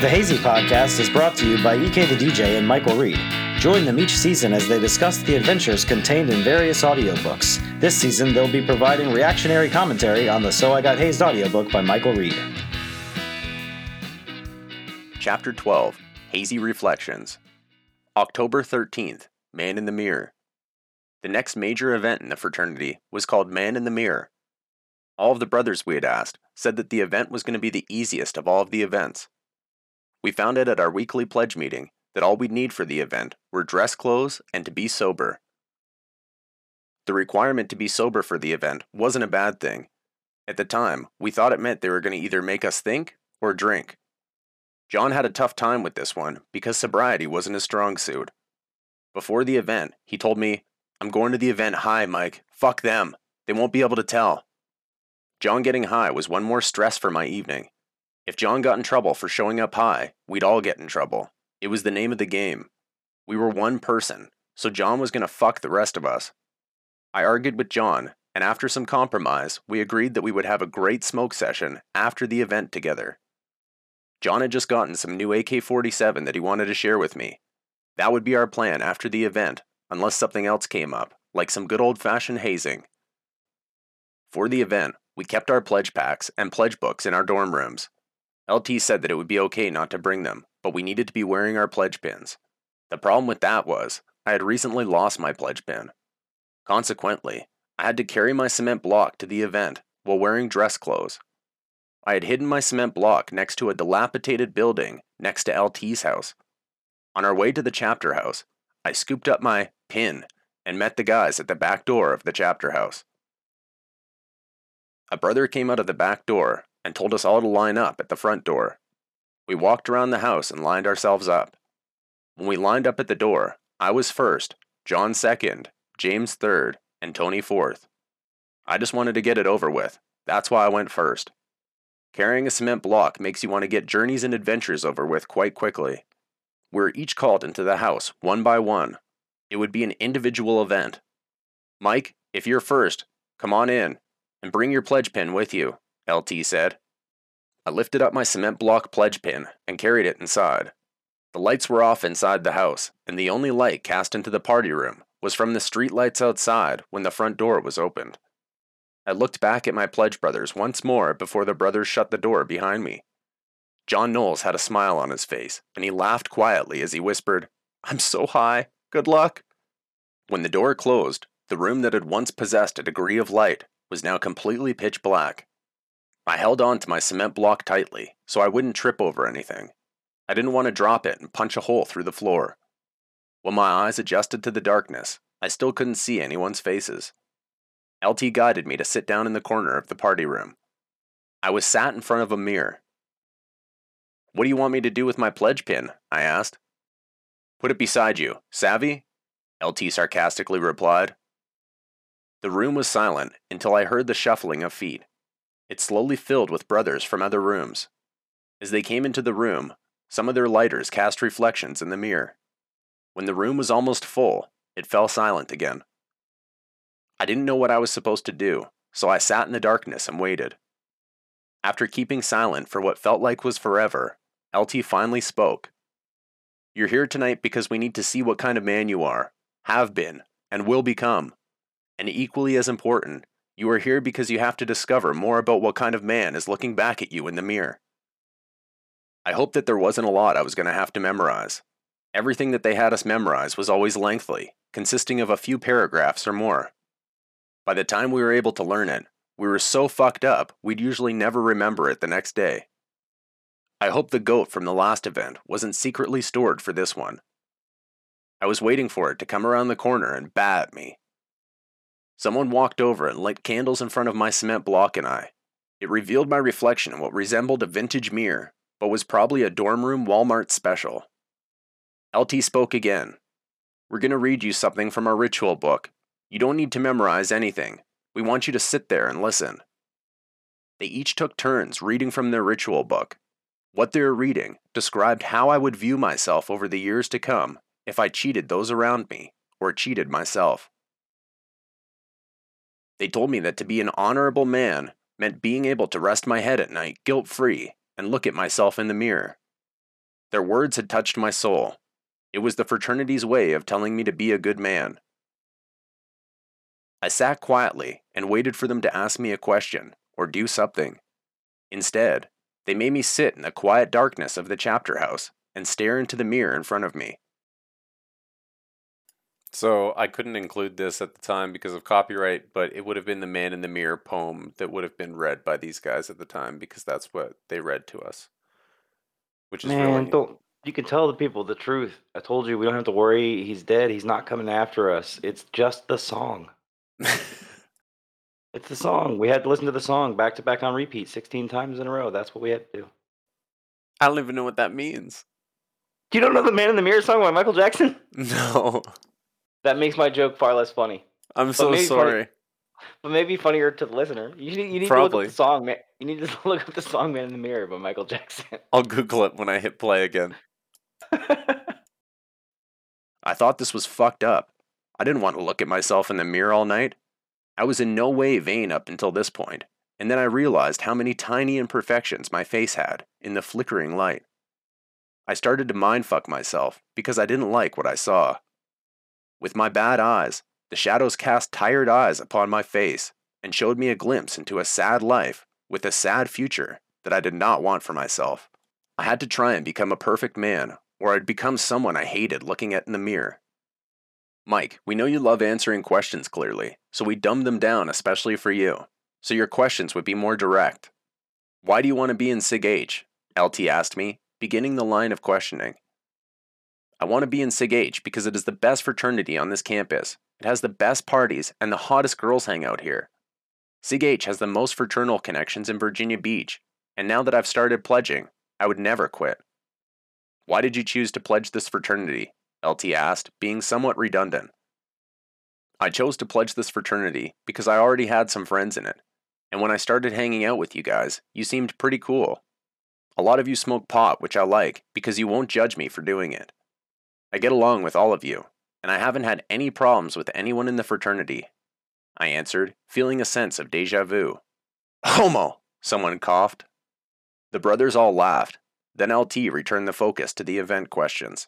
The Hazy Podcast is brought to you by EK the DJ and Michael Reed. Join them each season as they discuss the adventures contained in various audiobooks. This season, they'll be providing reactionary commentary on the So I Got Hazed audiobook by Michael Reed. Chapter 12 Hazy Reflections. October 13th Man in the Mirror. The next major event in the fraternity was called Man in the Mirror. All of the brothers we had asked said that the event was going to be the easiest of all of the events. We found out at our weekly pledge meeting that all we'd need for the event were dress clothes and to be sober. The requirement to be sober for the event wasn't a bad thing. At the time, we thought it meant they were going to either make us think or drink. John had a tough time with this one because sobriety wasn't his strong suit. Before the event, he told me, I'm going to the event high, Mike. Fuck them. They won't be able to tell. John getting high was one more stress for my evening. If John got in trouble for showing up high, we'd all get in trouble. It was the name of the game. We were one person, so John was going to fuck the rest of us. I argued with John, and after some compromise, we agreed that we would have a great smoke session after the event together. John had just gotten some new AK 47 that he wanted to share with me. That would be our plan after the event, unless something else came up, like some good old fashioned hazing. For the event, we kept our pledge packs and pledge books in our dorm rooms. LT said that it would be okay not to bring them, but we needed to be wearing our pledge pins. The problem with that was, I had recently lost my pledge pin. Consequently, I had to carry my cement block to the event while wearing dress clothes. I had hidden my cement block next to a dilapidated building next to LT's house. On our way to the chapter house, I scooped up my pin and met the guys at the back door of the chapter house. A brother came out of the back door and told us all to line up at the front door. We walked around the house and lined ourselves up. When we lined up at the door, I was first, John second, James third, and Tony fourth. I just wanted to get it over with. That's why I went first. Carrying a cement block makes you want to get journeys and adventures over with quite quickly. We were each called into the house, one by one. It would be an individual event. Mike, if you're first, come on in, and bring your pledge pin with you. LT said. I lifted up my cement block pledge pin and carried it inside. The lights were off inside the house, and the only light cast into the party room was from the street lights outside when the front door was opened. I looked back at my pledge brothers once more before the brothers shut the door behind me. John Knowles had a smile on his face, and he laughed quietly as he whispered, I'm so high. Good luck. When the door closed, the room that had once possessed a degree of light was now completely pitch black. I held on to my cement block tightly so I wouldn't trip over anything. I didn't want to drop it and punch a hole through the floor. When my eyes adjusted to the darkness, I still couldn't see anyone's faces. LT guided me to sit down in the corner of the party room. I was sat in front of a mirror. What do you want me to do with my pledge pin? I asked. Put it beside you, savvy? LT sarcastically replied. The room was silent until I heard the shuffling of feet. It slowly filled with brothers from other rooms. As they came into the room, some of their lighters cast reflections in the mirror. When the room was almost full, it fell silent again. I didn't know what I was supposed to do, so I sat in the darkness and waited. After keeping silent for what felt like was forever, LT finally spoke. You're here tonight because we need to see what kind of man you are, have been, and will become. And equally as important, you are here because you have to discover more about what kind of man is looking back at you in the mirror. I hoped that there wasn't a lot I was going to have to memorize. Everything that they had us memorize was always lengthy, consisting of a few paragraphs or more. By the time we were able to learn it, we were so fucked up we'd usually never remember it the next day. I hope the goat from the last event wasn't secretly stored for this one. I was waiting for it to come around the corner and bat at me, Someone walked over and lit candles in front of my cement block and I. It revealed my reflection in what resembled a vintage mirror, but was probably a dorm room Walmart special. LT spoke again. We're going to read you something from our ritual book. You don't need to memorize anything. We want you to sit there and listen. They each took turns reading from their ritual book. What they were reading described how I would view myself over the years to come if I cheated those around me or cheated myself. They told me that to be an honorable man meant being able to rest my head at night guilt free and look at myself in the mirror. Their words had touched my soul. It was the fraternity's way of telling me to be a good man. I sat quietly and waited for them to ask me a question or do something. Instead, they made me sit in the quiet darkness of the chapter house and stare into the mirror in front of me. So I couldn't include this at the time because of copyright, but it would have been the Man in the Mirror poem that would have been read by these guys at the time because that's what they read to us. Which is Man, really don't you can tell the people the truth. I told you we don't have to worry. He's dead. He's not coming after us. It's just the song. It's the song. We had to listen to the song back to back on repeat 16 times in a row. That's what we had to do. I don't even know what that means. You don't know the Man in the Mirror song by Michael Jackson? No. That makes my joke far less funny. I'm so maybe funny- sorry. But maybe funnier to the listener. You need, you need to look up the song, man. You need to look up the song "Man in the Mirror" by Michael Jackson. I'll Google it when I hit play again. I thought this was fucked up. I didn't want to look at myself in the mirror all night. I was in no way vain up until this point, and then I realized how many tiny imperfections my face had in the flickering light. I started to mindfuck myself because I didn't like what I saw. With my bad eyes, the shadows cast tired eyes upon my face and showed me a glimpse into a sad life with a sad future that I did not want for myself. I had to try and become a perfect man, or I'd become someone I hated looking at in the mirror. Mike, we know you love answering questions clearly, so we dumbed them down especially for you, so your questions would be more direct. Why do you want to be in SIG H? LT asked me, beginning the line of questioning. I want to be in SIG H because it is the best fraternity on this campus. It has the best parties and the hottest girls hang out here. SIG H has the most fraternal connections in Virginia Beach, and now that I've started pledging, I would never quit. Why did you choose to pledge this fraternity? LT asked, being somewhat redundant. I chose to pledge this fraternity because I already had some friends in it, and when I started hanging out with you guys, you seemed pretty cool. A lot of you smoke pot, which I like because you won't judge me for doing it. I get along with all of you, and I haven't had any problems with anyone in the fraternity. I answered, feeling a sense of deja vu. Homo! Someone coughed. The brothers all laughed. Then LT returned the focus to the event questions.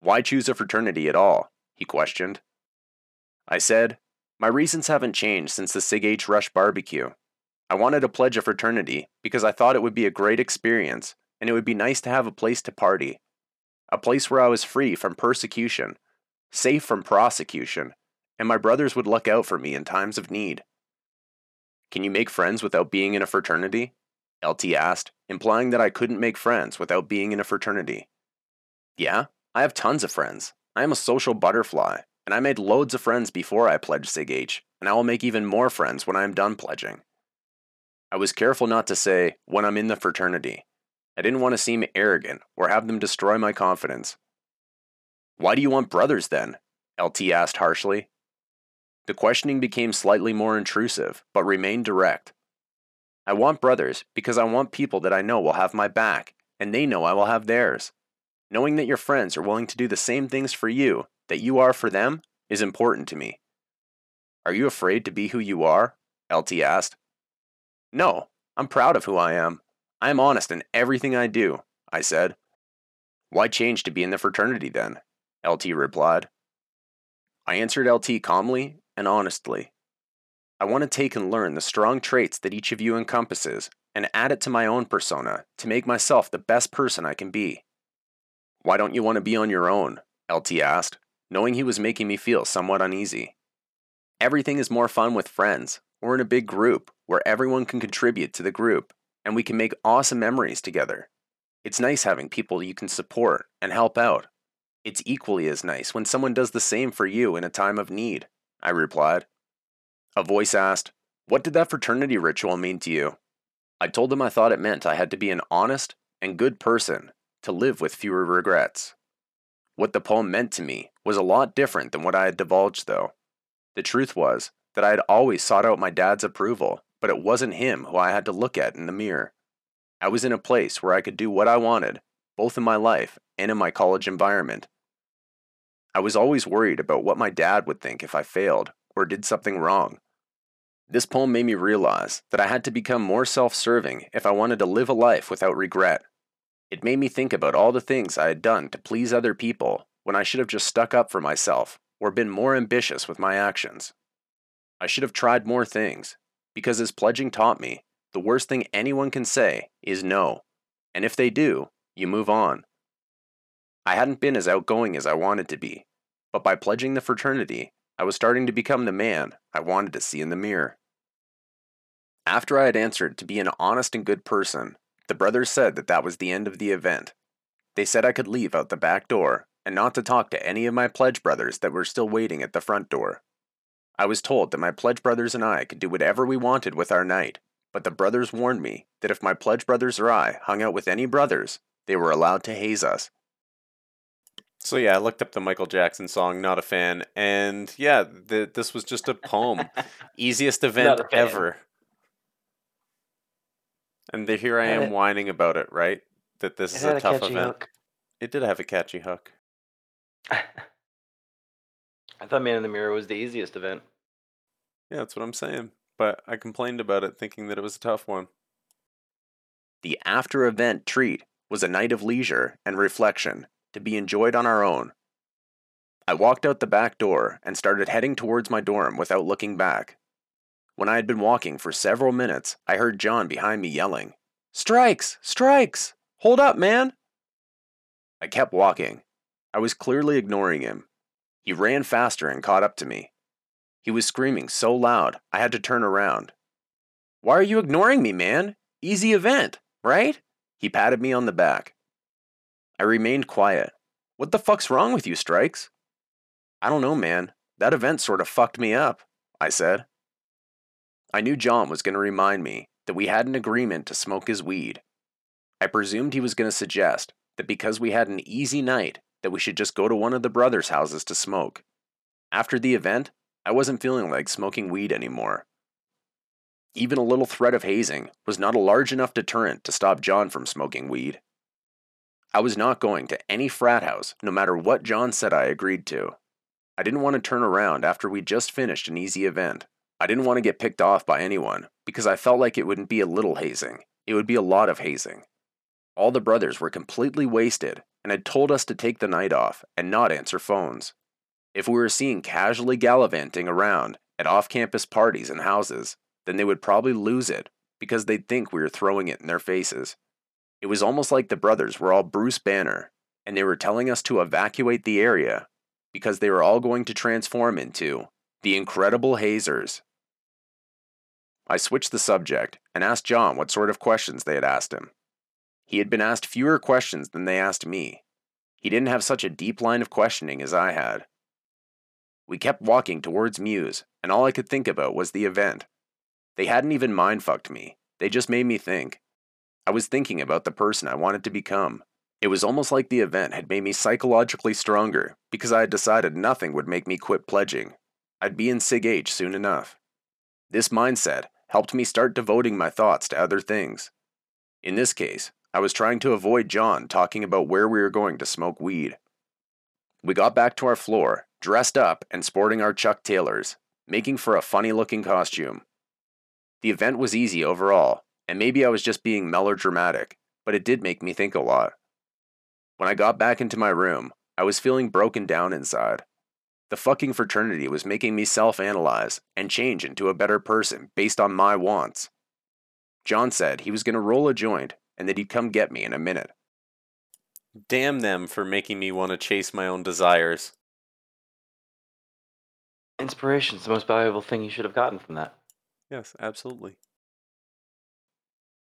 Why choose a fraternity at all? he questioned. I said, My reasons haven't changed since the Sig H Rush barbecue. I wanted to pledge a fraternity because I thought it would be a great experience and it would be nice to have a place to party. A place where I was free from persecution, safe from prosecution, and my brothers would look out for me in times of need. Can you make friends without being in a fraternity? LT asked, implying that I couldn't make friends without being in a fraternity. Yeah, I have tons of friends. I am a social butterfly, and I made loads of friends before I pledged SIG H, and I will make even more friends when I am done pledging. I was careful not to say, when I'm in the fraternity. I didn't want to seem arrogant or have them destroy my confidence. Why do you want brothers then? LT asked harshly. The questioning became slightly more intrusive, but remained direct. I want brothers because I want people that I know will have my back, and they know I will have theirs. Knowing that your friends are willing to do the same things for you that you are for them is important to me. Are you afraid to be who you are? LT asked. No, I'm proud of who I am. I am honest in everything I do, I said. Why change to be in the fraternity then? LT replied. I answered LT calmly and honestly. I want to take and learn the strong traits that each of you encompasses and add it to my own persona to make myself the best person I can be. Why don't you want to be on your own? LT asked, knowing he was making me feel somewhat uneasy. Everything is more fun with friends or in a big group where everyone can contribute to the group and we can make awesome memories together. It's nice having people you can support and help out. It's equally as nice when someone does the same for you in a time of need, I replied. A voice asked, What did that fraternity ritual mean to you? I told him I thought it meant I had to be an honest and good person to live with fewer regrets. What the poem meant to me was a lot different than what I had divulged, though. The truth was that I had always sought out my dad's approval, but it wasn't him who I had to look at in the mirror. I was in a place where I could do what I wanted, both in my life and in my college environment. I was always worried about what my dad would think if I failed or did something wrong. This poem made me realize that I had to become more self serving if I wanted to live a life without regret. It made me think about all the things I had done to please other people when I should have just stuck up for myself or been more ambitious with my actions. I should have tried more things, because as pledging taught me, the worst thing anyone can say is no, and if they do, you move on. I hadn't been as outgoing as I wanted to be, but by pledging the fraternity, I was starting to become the man I wanted to see in the mirror. After I had answered to be an honest and good person, the brothers said that that was the end of the event. They said I could leave out the back door and not to talk to any of my pledge brothers that were still waiting at the front door. I was told that my pledge brothers and I could do whatever we wanted with our night, but the brothers warned me that if my pledge brothers or I hung out with any brothers, they were allowed to haze us. So yeah, I looked up the Michael Jackson song. Not a fan, and yeah, the, this was just a poem. Easiest event a ever. And the, here I am it- whining about it, right? That this is a a tough catchy event. hook. It did have a catchy hook. I thought Man in the Mirror was the easiest event. Yeah, that's what I'm saying. But I complained about it, thinking that it was a tough one. The after event treat was a night of leisure and reflection to be enjoyed on our own. I walked out the back door and started heading towards my dorm without looking back. When I had been walking for several minutes, I heard John behind me yelling, Strikes! Strikes! Hold up, man! I kept walking. I was clearly ignoring him. He ran faster and caught up to me. He was screaming so loud, I had to turn around. Why are you ignoring me, man? Easy event, right? He patted me on the back. I remained quiet. What the fuck's wrong with you, Strikes? I don't know, man. That event sort of fucked me up, I said. I knew John was going to remind me that we had an agreement to smoke his weed. I presumed he was going to suggest that because we had an easy night, that we should just go to one of the brothers' houses to smoke. After the event, I wasn't feeling like smoking weed anymore. Even a little threat of hazing was not a large enough deterrent to stop John from smoking weed. I was not going to any frat house, no matter what John said I agreed to. I didn't want to turn around after we'd just finished an easy event. I didn't want to get picked off by anyone, because I felt like it wouldn't be a little hazing, it would be a lot of hazing. All the brothers were completely wasted and had told us to take the night off and not answer phones. If we were seen casually gallivanting around at off campus parties and houses, then they would probably lose it because they'd think we were throwing it in their faces. It was almost like the brothers were all Bruce Banner and they were telling us to evacuate the area because they were all going to transform into the Incredible Hazers. I switched the subject and asked John what sort of questions they had asked him. He had been asked fewer questions than they asked me. He didn't have such a deep line of questioning as I had. We kept walking towards Muse, and all I could think about was the event. They hadn't even mind fucked me, they just made me think. I was thinking about the person I wanted to become. It was almost like the event had made me psychologically stronger because I had decided nothing would make me quit pledging. I'd be in Sig H soon enough. This mindset helped me start devoting my thoughts to other things. In this case, I was trying to avoid John talking about where we were going to smoke weed. We got back to our floor, dressed up and sporting our Chuck Taylors, making for a funny looking costume. The event was easy overall, and maybe I was just being melodramatic, but it did make me think a lot. When I got back into my room, I was feeling broken down inside. The fucking fraternity was making me self analyze and change into a better person based on my wants. John said he was going to roll a joint and that he'd come get me in a minute. Damn them for making me want to chase my own desires. Inspiration's the most valuable thing you should have gotten from that. Yes, absolutely.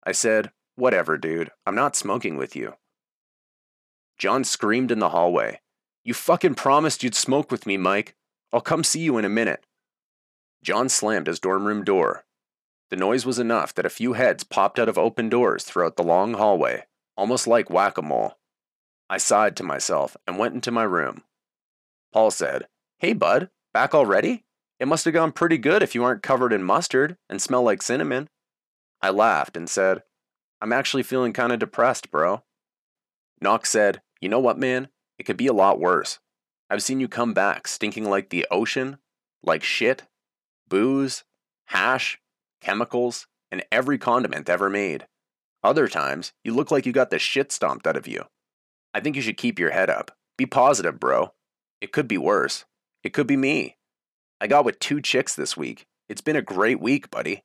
I said, Whatever, dude. I'm not smoking with you. John screamed in the hallway. You fucking promised you'd smoke with me, Mike. I'll come see you in a minute. John slammed his dorm room door. The noise was enough that a few heads popped out of open doors throughout the long hallway, almost like whack a mole. I sighed to myself and went into my room. Paul said, Hey, bud, back already? It must have gone pretty good if you aren't covered in mustard and smell like cinnamon. I laughed and said, I'm actually feeling kind of depressed, bro. Knox said, You know what, man? It could be a lot worse. I've seen you come back stinking like the ocean, like shit, booze, hash, chemicals, and every condiment ever made. Other times, you look like you got the shit stomped out of you. I think you should keep your head up. Be positive, bro. It could be worse. It could be me. I got with two chicks this week. It's been a great week, buddy.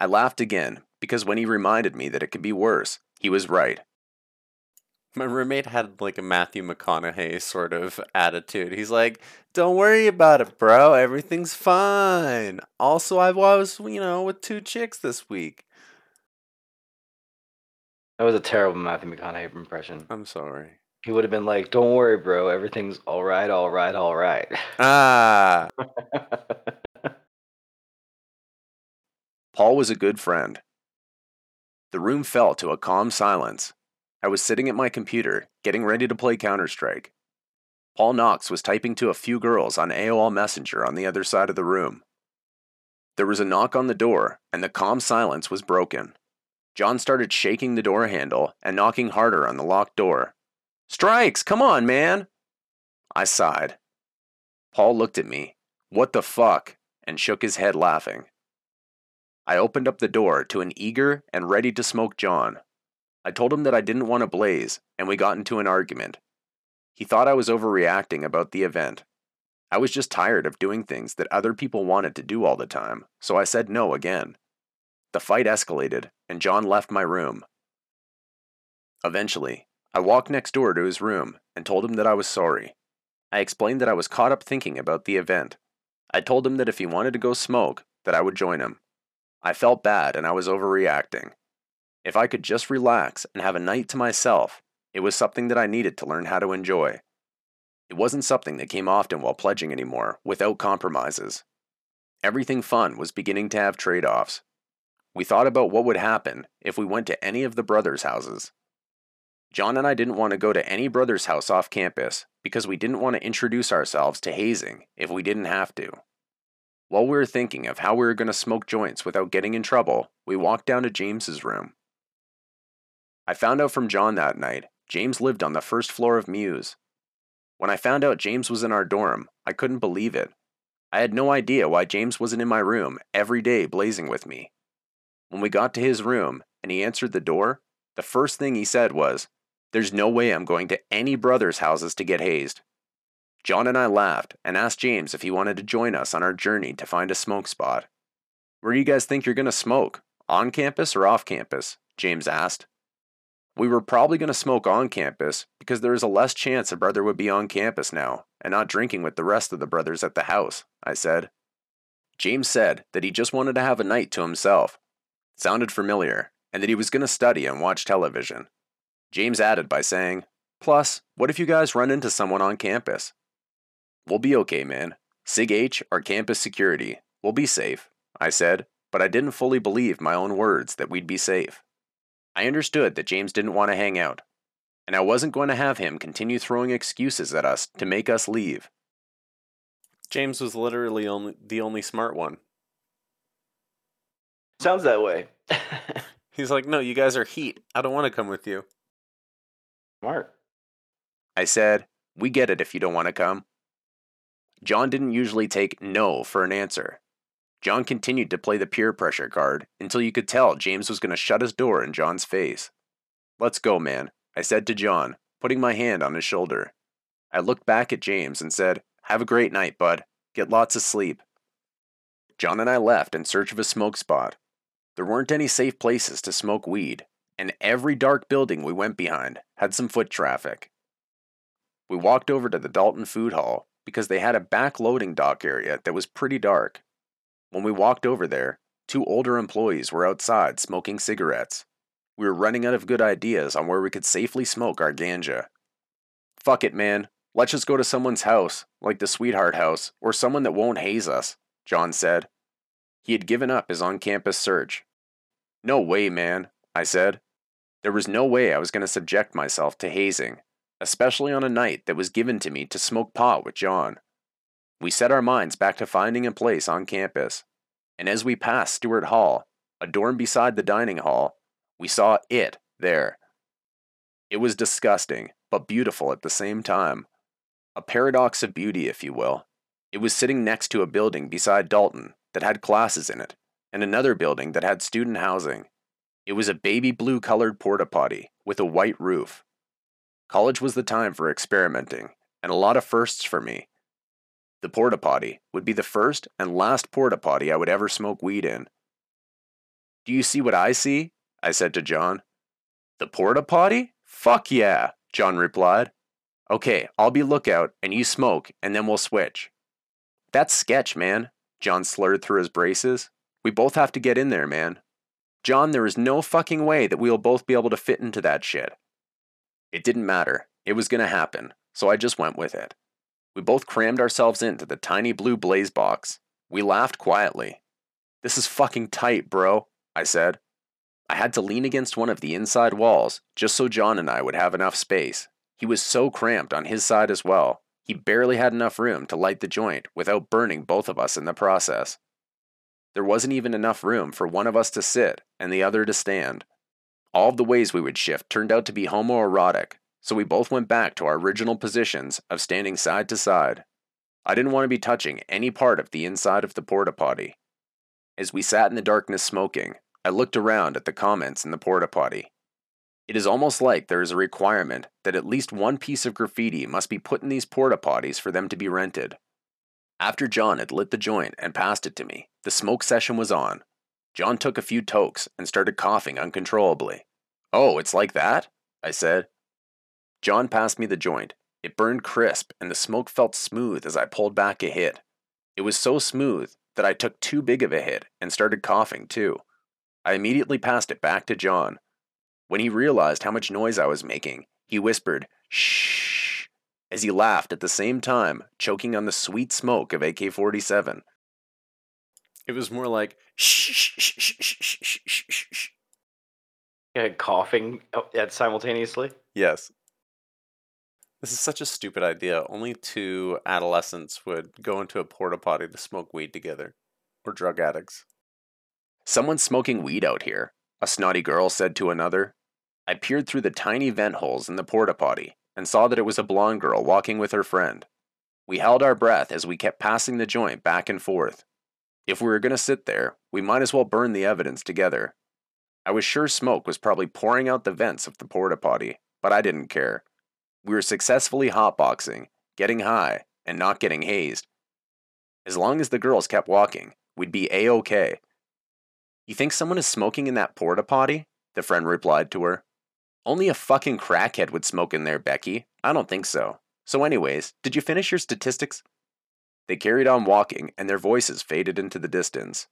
I laughed again because when he reminded me that it could be worse, he was right. My roommate had like a Matthew McConaughey sort of attitude. He's like, "Don't worry about it, bro. Everything's fine." Also, I was, you know, with two chicks this week. That was a terrible Matthew McConaughey impression. I'm sorry. He would have been like, "Don't worry, bro. Everything's all right, all right, all right." Ah, Paul was a good friend. The room fell to a calm silence. I was sitting at my computer, getting ready to play Counter Strike. Paul Knox was typing to a few girls on AOL Messenger on the other side of the room. There was a knock on the door, and the calm silence was broken. John started shaking the door handle and knocking harder on the locked door. Strikes, come on, man! I sighed. Paul looked at me. What the fuck? and shook his head, laughing. I opened up the door to an eager and ready to smoke John. I told him that I didn't want to blaze, and we got into an argument. He thought I was overreacting about the event. I was just tired of doing things that other people wanted to do all the time, so I said no again. The fight escalated, and John left my room. Eventually, I walked next door to his room and told him that I was sorry. I explained that I was caught up thinking about the event. I told him that if he wanted to go smoke, that I would join him. I felt bad and I was overreacting. If I could just relax and have a night to myself, it was something that I needed to learn how to enjoy. It wasn't something that came often while pledging anymore, without compromises. Everything fun was beginning to have trade offs. We thought about what would happen if we went to any of the brothers' houses. John and I didn't want to go to any brother's house off campus because we didn't want to introduce ourselves to hazing if we didn't have to. While we were thinking of how we were going to smoke joints without getting in trouble, we walked down to James's room. I found out from John that night James lived on the first floor of Muse. When I found out James was in our dorm, I couldn't believe it. I had no idea why James wasn't in my room every day blazing with me. When we got to his room and he answered the door, the first thing he said was, There's no way I'm going to any brother's houses to get hazed. John and I laughed and asked James if he wanted to join us on our journey to find a smoke spot. Where do you guys think you're going to smoke? On campus or off campus? James asked. We were probably going to smoke on campus because there is a less chance a brother would be on campus now and not drinking with the rest of the brothers at the house, I said. James said that he just wanted to have a night to himself. Sounded familiar, and that he was going to study and watch television. James added by saying, Plus, what if you guys run into someone on campus? We'll be okay, man. SIG H, our campus security. We'll be safe, I said, but I didn't fully believe my own words that we'd be safe. I understood that James didn't want to hang out, and I wasn't going to have him continue throwing excuses at us to make us leave. James was literally only the only smart one. Sounds that way. He's like, "No, you guys are heat. I don't want to come with you." Smart. I said, We get it if you don't want to come. John didn't usually take no for an answer. John continued to play the peer pressure card until you could tell James was going to shut his door in John's face. Let's go, man, I said to John, putting my hand on his shoulder. I looked back at James and said, Have a great night, bud. Get lots of sleep. John and I left in search of a smoke spot. There weren't any safe places to smoke weed, and every dark building we went behind had some foot traffic. We walked over to the Dalton Food Hall because they had a back loading dock area that was pretty dark. When we walked over there, two older employees were outside smoking cigarettes. We were running out of good ideas on where we could safely smoke our ganja. Fuck it, man. Let's just go to someone's house, like the Sweetheart House, or someone that won't haze us, John said. He had given up his on campus search. No way, man, I said. There was no way I was going to subject myself to hazing, especially on a night that was given to me to smoke pot with John. We set our minds back to finding a place on campus, and as we passed Stewart Hall, a dorm beside the dining hall, we saw it there. It was disgusting, but beautiful at the same time. A paradox of beauty, if you will. It was sitting next to a building beside Dalton that had classes in it, and another building that had student housing. It was a baby blue colored porta potty with a white roof. College was the time for experimenting, and a lot of firsts for me. The porta potty would be the first and last porta potty I would ever smoke weed in. Do you see what I see? I said to John. The porta potty? Fuck yeah, John replied. Okay, I'll be lookout and you smoke and then we'll switch. That's sketch, man, John slurred through his braces. We both have to get in there, man. John, there is no fucking way that we'll both be able to fit into that shit. It didn't matter. It was gonna happen, so I just went with it. We both crammed ourselves into the tiny blue blaze box. We laughed quietly. This is fucking tight, bro, I said. I had to lean against one of the inside walls just so John and I would have enough space. He was so cramped on his side as well. He barely had enough room to light the joint without burning both of us in the process. There wasn't even enough room for one of us to sit and the other to stand. All of the ways we would shift turned out to be homoerotic, so we both went back to our original positions of standing side to side. I didn't want to be touching any part of the inside of the porta potty. As we sat in the darkness smoking, I looked around at the comments in the porta potty. It is almost like there is a requirement that at least one piece of graffiti must be put in these porta potties for them to be rented. After John had lit the joint and passed it to me, the smoke session was on. John took a few tokes and started coughing uncontrollably. Oh, it's like that? I said. John passed me the joint. It burned crisp, and the smoke felt smooth as I pulled back a hit. It was so smooth that I took too big of a hit and started coughing too. I immediately passed it back to John. When he realized how much noise I was making, he whispered, Shh, as he laughed at the same time, choking on the sweet smoke of AK 47. It was more like, Shh, shh, shh, shh, shh, shh, shh. Yeah, coughing uh, at simultaneously? Yes. This is such a stupid idea. Only two adolescents would go into a porta potty to smoke weed together, or drug addicts. Someone's smoking weed out here, a snotty girl said to another. I peered through the tiny vent holes in the porta potty and saw that it was a blonde girl walking with her friend. We held our breath as we kept passing the joint back and forth. If we were going to sit there, we might as well burn the evidence together. I was sure smoke was probably pouring out the vents of the porta potty, but I didn't care. We were successfully hotboxing, getting high, and not getting hazed. As long as the girls kept walking, we'd be A OK. You think someone is smoking in that porta potty? The friend replied to her. Only a fucking crackhead would smoke in there, Becky. I don't think so. So, anyways, did you finish your statistics? They carried on walking, and their voices faded into the distance.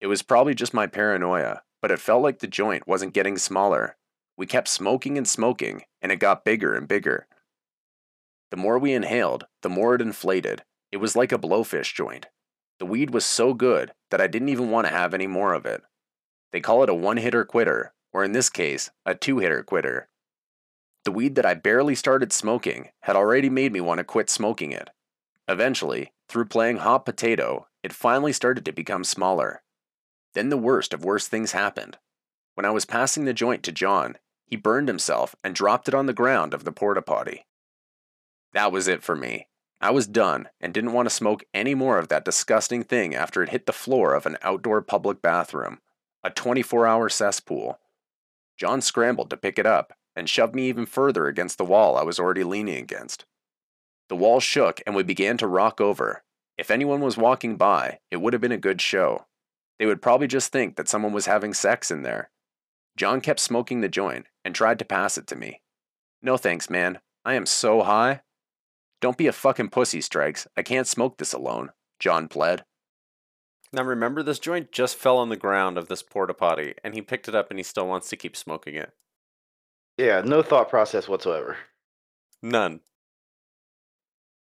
It was probably just my paranoia, but it felt like the joint wasn't getting smaller. We kept smoking and smoking, and it got bigger and bigger. The more we inhaled, the more it inflated. It was like a blowfish joint. The weed was so good that I didn't even want to have any more of it. They call it a one hitter quitter, or in this case, a two hitter quitter. The weed that I barely started smoking had already made me want to quit smoking it. Eventually, through playing hot potato, it finally started to become smaller. Then the worst of worst things happened. When I was passing the joint to John, he burned himself and dropped it on the ground of the porta potty. That was it for me. I was done and didn't want to smoke any more of that disgusting thing after it hit the floor of an outdoor public bathroom, a 24 hour cesspool. John scrambled to pick it up and shoved me even further against the wall I was already leaning against. The wall shook and we began to rock over. If anyone was walking by, it would have been a good show. They would probably just think that someone was having sex in there. John kept smoking the joint and tried to pass it to me. No thanks, man. I am so high. Don't be a fucking pussy, Strikes. I can't smoke this alone, John pled. Now remember, this joint just fell on the ground of this porta potty, and he picked it up and he still wants to keep smoking it. Yeah, no thought process whatsoever. None.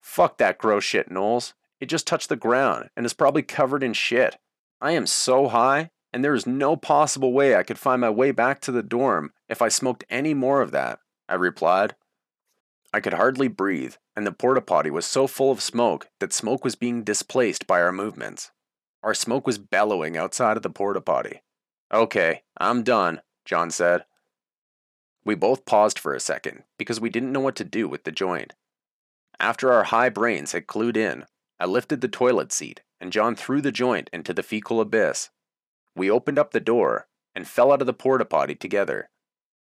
Fuck that gross shit, Knowles. It just touched the ground and is probably covered in shit. I am so high, and there is no possible way I could find my way back to the dorm if I smoked any more of that, I replied. I could hardly breathe, and the porta potty was so full of smoke that smoke was being displaced by our movements. Our smoke was bellowing outside of the porta potty. Okay, I'm done, John said. We both paused for a second because we didn't know what to do with the joint. After our high brains had clued in, I lifted the toilet seat and John threw the joint into the fecal abyss. We opened up the door, and fell out of the porta potty together.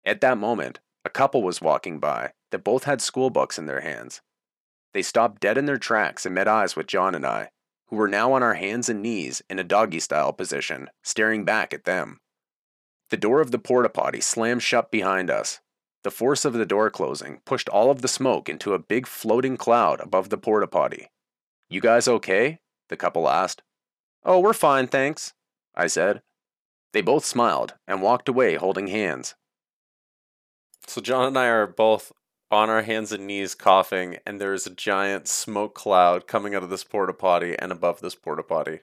At that moment, a couple was walking by that both had school books in their hands. They stopped dead in their tracks and met eyes with John and I, who were now on our hands and knees in a doggy style position, staring back at them. The door of the porta potty slammed shut behind us. The force of the door closing pushed all of the smoke into a big floating cloud above the porta potty. You guys okay? The couple asked. Oh, we're fine, thanks, I said. They both smiled and walked away holding hands. So John and I are both on our hands and knees coughing, and there's a giant smoke cloud coming out of this porta potty and above this porta potty.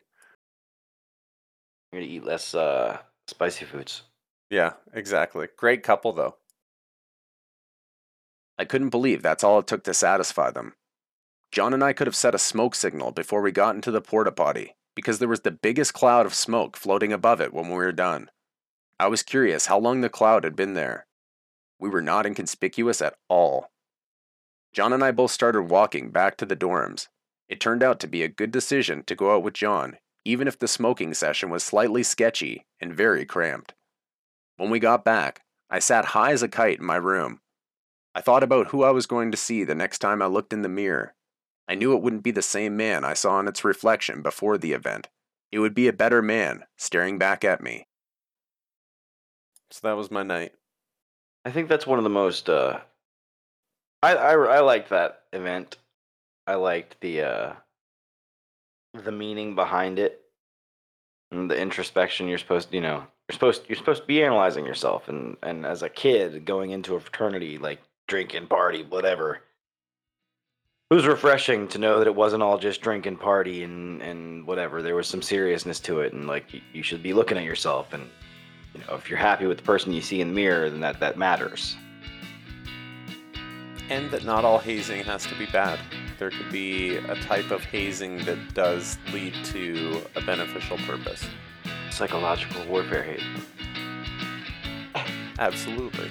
I'm gonna eat less uh, spicy foods. Yeah, exactly. Great couple though. I couldn't believe that's all it took to satisfy them. John and I could have set a smoke signal before we got into the porta potty because there was the biggest cloud of smoke floating above it when we were done. I was curious how long the cloud had been there. We were not inconspicuous at all. John and I both started walking back to the dorms. It turned out to be a good decision to go out with John, even if the smoking session was slightly sketchy and very cramped. When we got back, I sat high as a kite in my room. I thought about who I was going to see the next time I looked in the mirror. I knew it wouldn't be the same man I saw in its reflection before the event. It would be a better man staring back at me. So that was my night. I think that's one of the most. Uh, I I I liked that event. I liked the uh, the meaning behind it, and the introspection. You're supposed, you know, you're supposed you're supposed to be analyzing yourself, and and as a kid going into a fraternity, like drinking, party, whatever. It was refreshing to know that it wasn't all just drink and party and and whatever. There was some seriousness to it, and like you, you should be looking at yourself and you know, if you're happy with the person you see in the mirror, then that, that matters. And that not all hazing has to be bad. There could be a type of hazing that does lead to a beneficial purpose. Psychological warfare hate. Absolutely.